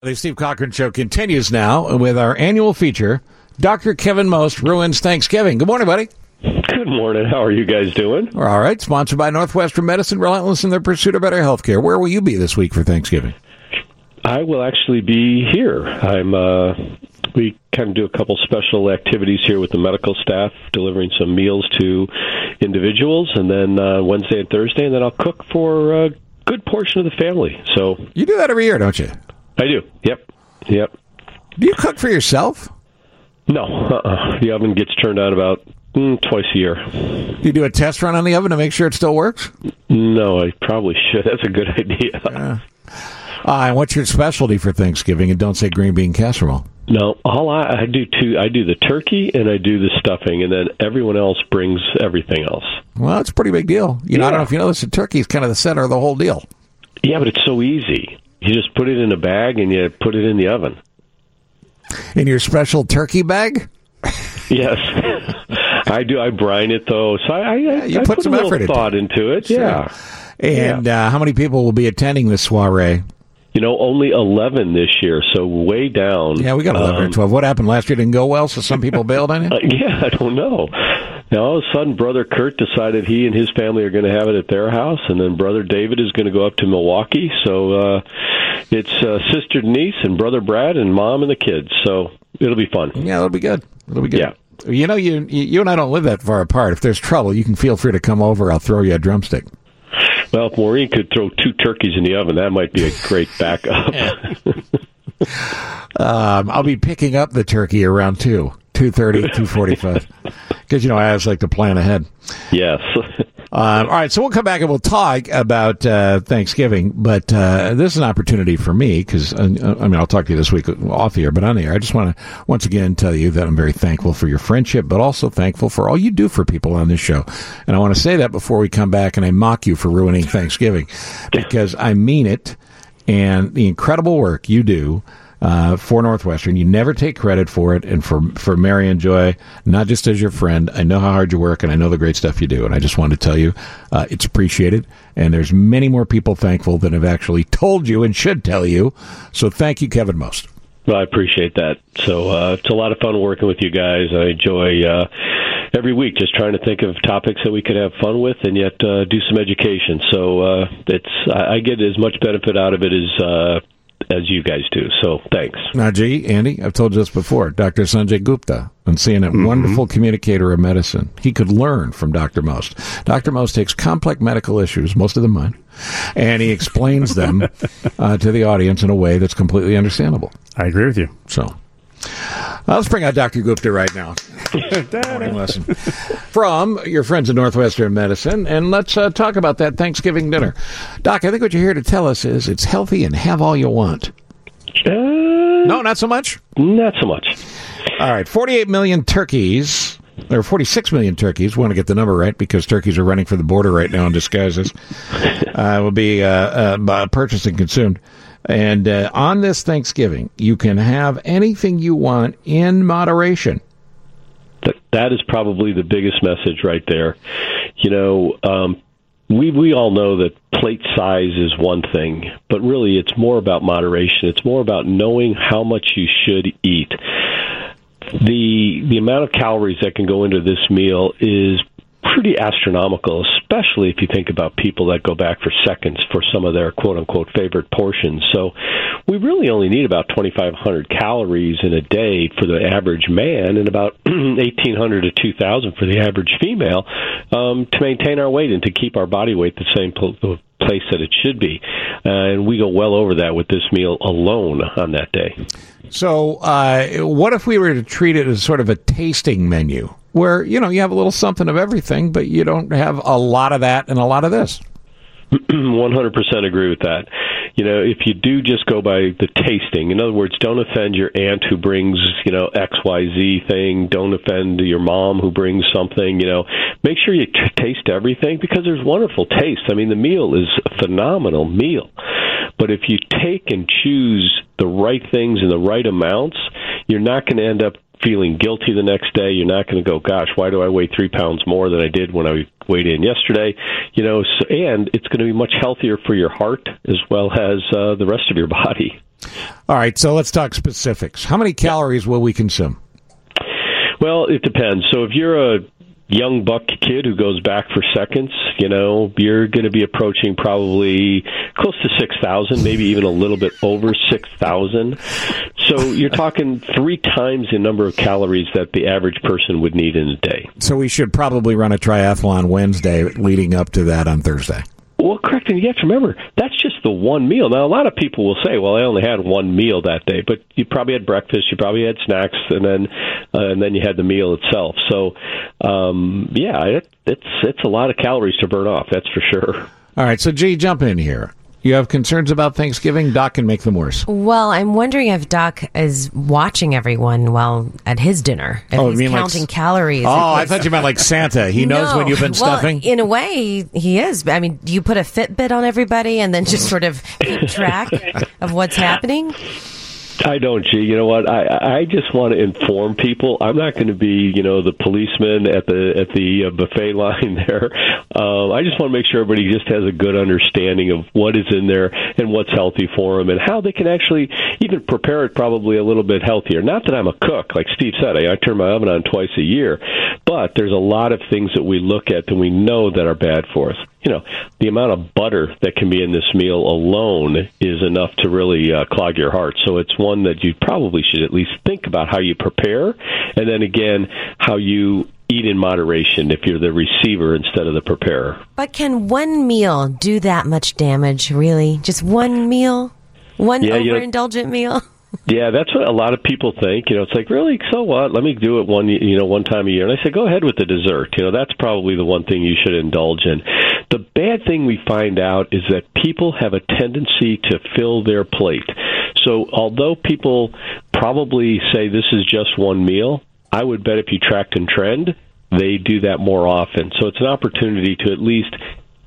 The Steve Cochran Show continues now with our annual feature. Dr. Kevin Most ruins Thanksgiving. Good morning, buddy. Good morning. How are you guys doing? We're all right. Sponsored by Northwestern Medicine, relentless in their pursuit of better health care. Where will you be this week for Thanksgiving? I will actually be here. I'm. Uh, we kind of do a couple special activities here with the medical staff, delivering some meals to individuals, and then uh, Wednesday and Thursday, and then I'll cook for a good portion of the family. So You do that every year, don't you? I do. Yep. Yep. Do you cook for yourself? No, uh-uh. the oven gets turned on about mm, twice a year. Do you do a test run on the oven to make sure it still works? No, I probably should. That's a good idea. Uh, and what's your specialty for Thanksgiving? And don't say green bean casserole. No, all I, I do too. I do the turkey and I do the stuffing, and then everyone else brings everything else. Well, it's a pretty big deal. You know, I don't know if you know this. The turkey is kind of the center of the whole deal. Yeah, but it's so easy. You just put it in a bag and you put it in the oven. In your special turkey bag? Yes, I do. I brine it though, so I, I, you I put put, some a little effort into thought into it. Sure. Yeah, And uh, how many people will be attending this soiree? you know, only eleven this year, so way down. Yeah, we got 11 or Um, 12. What happened last year didn't go well, so some people bailed on it. Uh, yeah, I don't know. Now all of a sudden, brother Kurt decided he and his family are going to have it at their house, and then brother David is going to go up to Milwaukee. So uh, it's uh, sister Denise and brother Brad and mom and the kids. So it'll be fun. Yeah, it'll be good. It'll be good. Yeah. You know, you you and I don't live that far apart. If there's trouble, you can feel free to come over. I'll throw you a drumstick. Well, if Maureen could throw two turkeys in the oven, that might be a great backup. Um, I'll be picking up the turkey around 2, 2.30, 2.45. Because, you know, I always like to plan ahead. yes. Um, all right, so we'll come back and we'll talk about uh, Thanksgiving. But uh, this is an opportunity for me because uh, I mean I'll talk to you this week off the air, but on the air, I just want to once again tell you that I'm very thankful for your friendship, but also thankful for all you do for people on this show. And I want to say that before we come back and I mock you for ruining Thanksgiving because I mean it. And the incredible work you do uh, for Northwestern. You never take credit for it. And for, for Mary and Joy, not just as your friend, I know how hard you work and I know the great stuff you do. And I just wanted to tell you uh, it's appreciated. And there's many more people thankful than have actually told you and should tell you. So thank you, Kevin Most. Well, I appreciate that. So uh, it's a lot of fun working with you guys. I enjoy uh, every week just trying to think of topics that we could have fun with and yet uh, do some education. So uh, it's I, I get as much benefit out of it as uh, as you guys do. So thanks. Now, G, Andy, I've told you this before. Dr. Sanjay Gupta, and seeing a wonderful communicator of medicine, he could learn from Dr. Most. Dr. Most takes complex medical issues, most of them mine, and he explains them uh, to the audience in a way that's completely understandable. I agree with you. So, let's bring out Dr. Gupta right now. Morning lesson from your friends at Northwestern Medicine, and let's uh, talk about that Thanksgiving dinner. Doc, I think what you're here to tell us is it's healthy and have all you want. Uh, No, not so much. Not so much. All right, 48 million turkeys, or 46 million turkeys. We want to get the number right because turkeys are running for the border right now in disguises. Uh, will be uh, uh, purchased and consumed. And uh, on this Thanksgiving, you can have anything you want in moderation. That is probably the biggest message right there. You know, um, we we all know that plate size is one thing, but really it's more about moderation. It's more about knowing how much you should eat. The the amount of calories that can go into this meal is pretty astronomical, especially if you think about people that go back for seconds for some of their quote unquote favorite portions. So we really only need about 2,500 calories in a day for the average man and about 1,800 to 2,000 for the average female um, to maintain our weight and to keep our body weight the same pl- place that it should be. Uh, and we go well over that with this meal alone on that day. So, uh, what if we were to treat it as sort of a tasting menu where, you know, you have a little something of everything, but you don't have a lot of that and a lot of this? 100% agree with that. You know, if you do just go by the tasting, in other words, don't offend your aunt who brings, you know, XYZ thing. Don't offend your mom who brings something, you know. Make sure you t- taste everything because there's wonderful taste. I mean, the meal is a phenomenal meal. But if you take and choose the right things in the right amounts, you're not going to end up feeling guilty the next day. You're not going to go, gosh, why do I weigh three pounds more than I did when I weighed in yesterday? You know, so, and it's going to be much healthier for your heart as well as uh, the rest of your body. All right, so let's talk specifics. How many calories will we consume? Well, it depends. So if you're a young buck kid who goes back for seconds, you know, you're going to be approaching probably close to 6,000, maybe even a little bit over 6,000. So you're talking three times the number of calories that the average person would need in a day. So we should probably run a triathlon Wednesday leading up to that on Thursday. Well, correct, and you have to remember that's just the one meal. Now, a lot of people will say, "Well, I only had one meal that day," but you probably had breakfast, you probably had snacks, and then uh, and then you had the meal itself. So, um, yeah, it, it's it's a lot of calories to burn off. That's for sure. All right, so G, jump in here. You have concerns about Thanksgiving? Doc can make them worse. Well, I'm wondering if Doc is watching everyone while at his dinner. If Oh, you he's mean counting s- calories. Oh, I thought you meant like Santa. He knows No. when you've been Well, stuffing. in a way, he is. I mean, do you put a Fitbit on everybody and then just sort of keep track of what's happening? I don't, G. You know what? I I just want to inform people. I'm not going to be, you know, the policeman at the at the uh, buffet line there. Um, I just want to make sure everybody just has a good understanding of what is in there and what's healthy for them, and how they can actually even prepare it probably a little bit healthier. Not that I'm a cook, like Steve said. I, I turn my oven on twice a year, but there's a lot of things that we look at that we know that are bad for us you know, the amount of butter that can be in this meal alone is enough to really uh, clog your heart. So it's one that you probably should at least think about how you prepare, and then again, how you eat in moderation if you're the receiver instead of the preparer. But can one meal do that much damage, really? Just one meal? One Yeah, you know- overindulgent meal? Yeah, that's what a lot of people think. You know, it's like, really, so what? Let me do it one, you know, one time a year. And I say, go ahead with the dessert. You know, that's probably the one thing you should indulge in. The bad thing we find out is that people have a tendency to fill their plate. So, although people probably say this is just one meal, I would bet if you tracked and trend, they do that more often. So, it's an opportunity to at least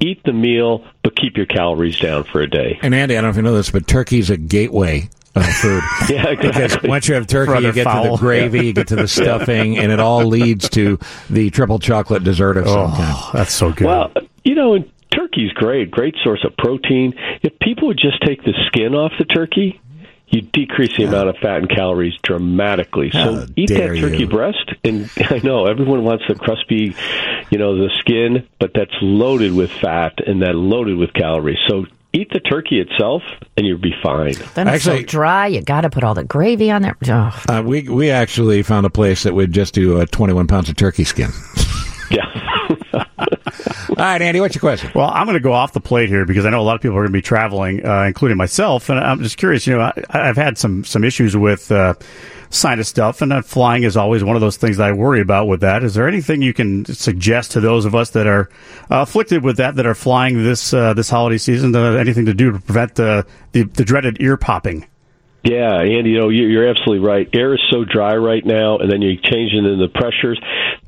eat the meal, but keep your calories down for a day. And Andy, I don't know if you know this, but turkey's a gateway of food. Yeah, Because once you have turkey, For you other get to the gravy, you get to the stuffing, and it all leads to the triple chocolate dessert of some oh, kind. Oh, that's so good. Well, you know, and turkey's great, great source of protein. If people would just take the skin off the turkey, you decrease the amount of fat and calories dramatically. How So eat dare that turkey you. breast, and I know everyone wants the crispy, you know, the skin, but that's loaded with fat and then loaded with calories. So eat the turkey itself, and you'll be fine. Then it's Actually- so dry. You got to put all the gravy on there. Oh. Uh, we we actually found a place that would just do uh, 21 pounds of turkey skin. Yeah. All right, Andy, what's your question? Well, I'm going to go off the plate here because I know a lot of people are going to be traveling, uh, including myself. And I'm just curious. You know, I, I've had some some issues with uh, sinus stuff, and flying is always one of those things that I worry about. With that, is there anything you can suggest to those of us that are uh, afflicted with that that are flying this uh, this holiday season? Anything to do to prevent uh, the the dreaded ear popping? Yeah, Andy, you know, you- you're absolutely right. Air is so dry right now, and then you change it in the pressures.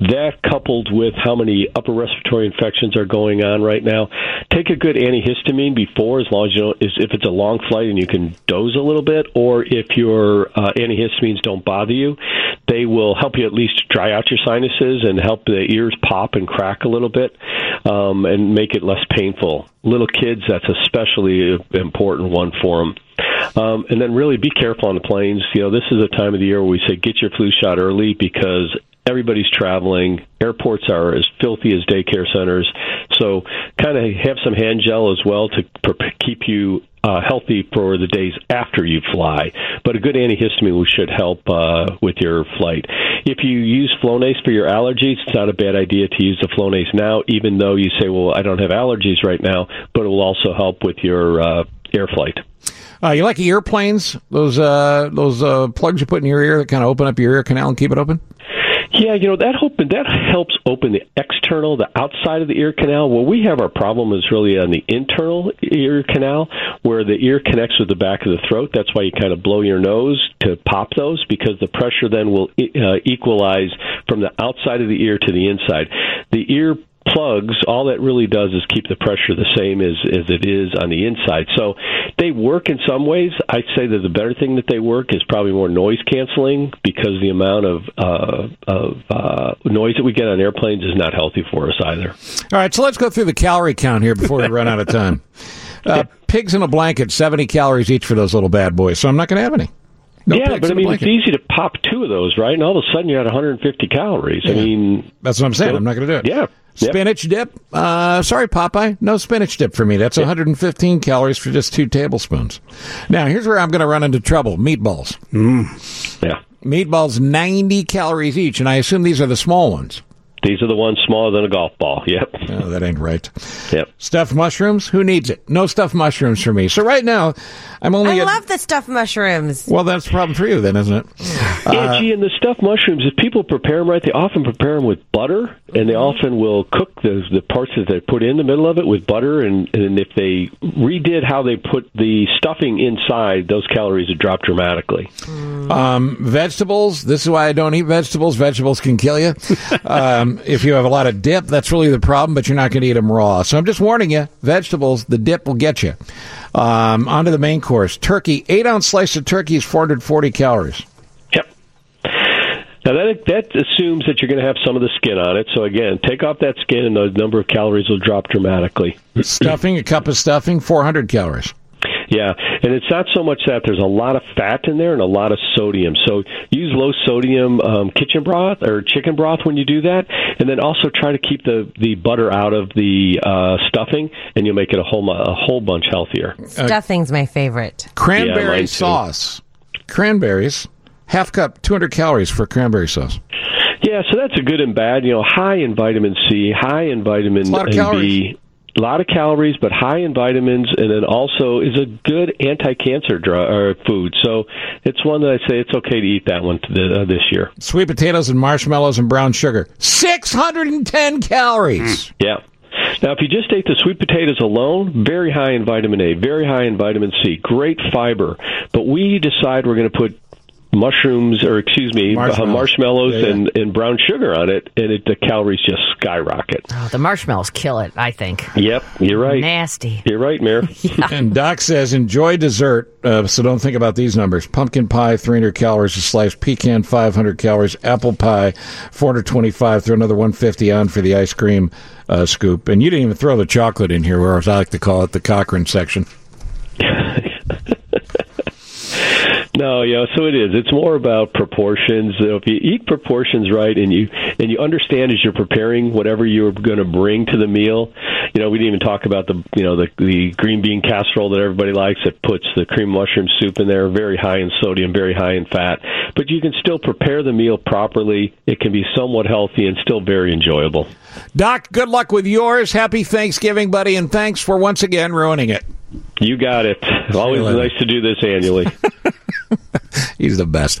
That coupled with how many upper respiratory infections are going on right now, take a good antihistamine before, as long as you know if it's a long flight and you can doze a little bit, or if your uh, antihistamines don't bother you, they will help you at least dry out your sinuses and help the ears pop and crack a little bit, um, and make it less painful. Little kids, that's especially an important one for them. Um, and then really be careful on the planes. You know, this is a time of the year where we say get your flu shot early because everybody's traveling. Airports are as filthy as daycare centers. So kind of have some hand gel as well to keep you uh, healthy for the days after you fly. But a good antihistamine should help uh, with your flight. If you use Flonase for your allergies, it's not a bad idea to use the Flonase now, even though you say, well, I don't have allergies right now, but it will also help with your uh, air flight. Uh, you like earplanes? Those uh, those uh, plugs you put in your ear that kind of open up your ear canal and keep it open? Yeah, you know that open that helps open the external, the outside of the ear canal. Where we have our problem is really on the internal ear canal, where the ear connects with the back of the throat. That's why you kind of blow your nose to pop those, because the pressure then will uh, equalize from the outside of the ear to the inside. The ear plugs, all that really does is keep the pressure the same as, as it is on the inside. So they work in some ways. I'd say that the better thing that they work is probably more noise canceling because the amount of, uh, of uh, noise that we get on airplanes is not healthy for us either. All right, so let's go through the calorie count here before we run out of time. Uh, pigs in a blanket, 70 calories each for those little bad boys, so I'm not going to have any. No yeah, but I mean, it's easy to pop two of those, right? And all of a sudden you're at 150 calories. I mean, That's what I'm saying. I'm not going to do it. Yeah. Yep. Spinach dip. Uh, sorry, Popeye. No spinach dip for me. That's 115 calories for just two tablespoons. Now, here's where I'm going to run into trouble meatballs. yeah. Meatballs, 90 calories each, and I assume these are the small ones. These are the ones smaller than a golf ball. Yep. Oh, that ain't right. Yep. Stuffed mushrooms? Who needs it? No stuffed mushrooms for me. So right now, I'm only I at. love the stuffed mushrooms. well, that's a problem for you, then, isn't it? yeah, gee, and the stuffed mushrooms, if people prepare them right, they often prepare them with butter, and they often will cook the the parts that they put in the middle of it with butter. And, and if they redid how they put the stuffing inside, those calories would drop dramatically. Um, vegetables. This is why I don't eat vegetables. Vegetables can kill you. um, if you have a lot of dip, that's really the problem. But you're not going to eat them raw. So I'm just warning you. Vegetables, the dip will get you. Um, on to the main course. Turkey. Eight ounce slice of turkey is 440 calories. Yep. Now that that assumes that you're going to have some of the skin on it. So again, take off that skin, and the number of calories will drop dramatically. Stuffing. A cup of stuffing, 400 calories. Yeah, and it's not so much that there's a lot of fat in there and a lot of sodium. So use low sodium um, kitchen broth or chicken broth when you do that, and then also try to keep the the butter out of the uh, stuffing, and you'll make it a whole a whole bunch healthier. Stuffing's my favorite. Cranberry Yeah, sauce. Cranberries. Half cup, 200 calories for cranberry sauce. Yeah, so that's a good and bad. You know, high in vitamin C, high in vitamin a lot of B. A lot of calories, but high in vitamins, and then also is a good anti-cancer drug or food. So it's one that I say it's okay to eat that one uh, this year. Sweet potatoes and marshmallows and brown sugar. 610 calories. Yeah. Now, if you just ate the sweet potatoes alone, very high in vitamin A, very high in vitamin C, great fiber. But we decide we're going to put mushrooms, or excuse me, Marshmallows. uh, marshmallows Yeah, yeah. And, and brown sugar on it, and it, the calories just skyrocket. Oh, the marshmallows kill it, I think. Yep, you're right. Nasty. You're right, Mayor. And Doc says, enjoy dessert, uh, so don't think about these numbers. Pumpkin pie, 300 calories a slice. Pecan, 500 calories. Apple pie, 425. Throw another 150 on for the ice cream uh, scoop. And you didn't even throw the chocolate in here, or as I like to call it, the Cochran section. No, yeah, so it is. It's more about proportions. So if you eat proportions right and you and you understand as you're preparing whatever you're going to bring to the meal, you know, we didn't even talk about the you know the the green bean casserole that everybody likes that puts the cream mushroom soup in there, very high in sodium, very high in fat. But you can still prepare the meal properly. It can be somewhat healthy and still very enjoyable. Doc, good luck with yours. Happy Thanksgiving, buddy, and thanks for once again ruining it. You got it. Always nice to do this annually. He's the best.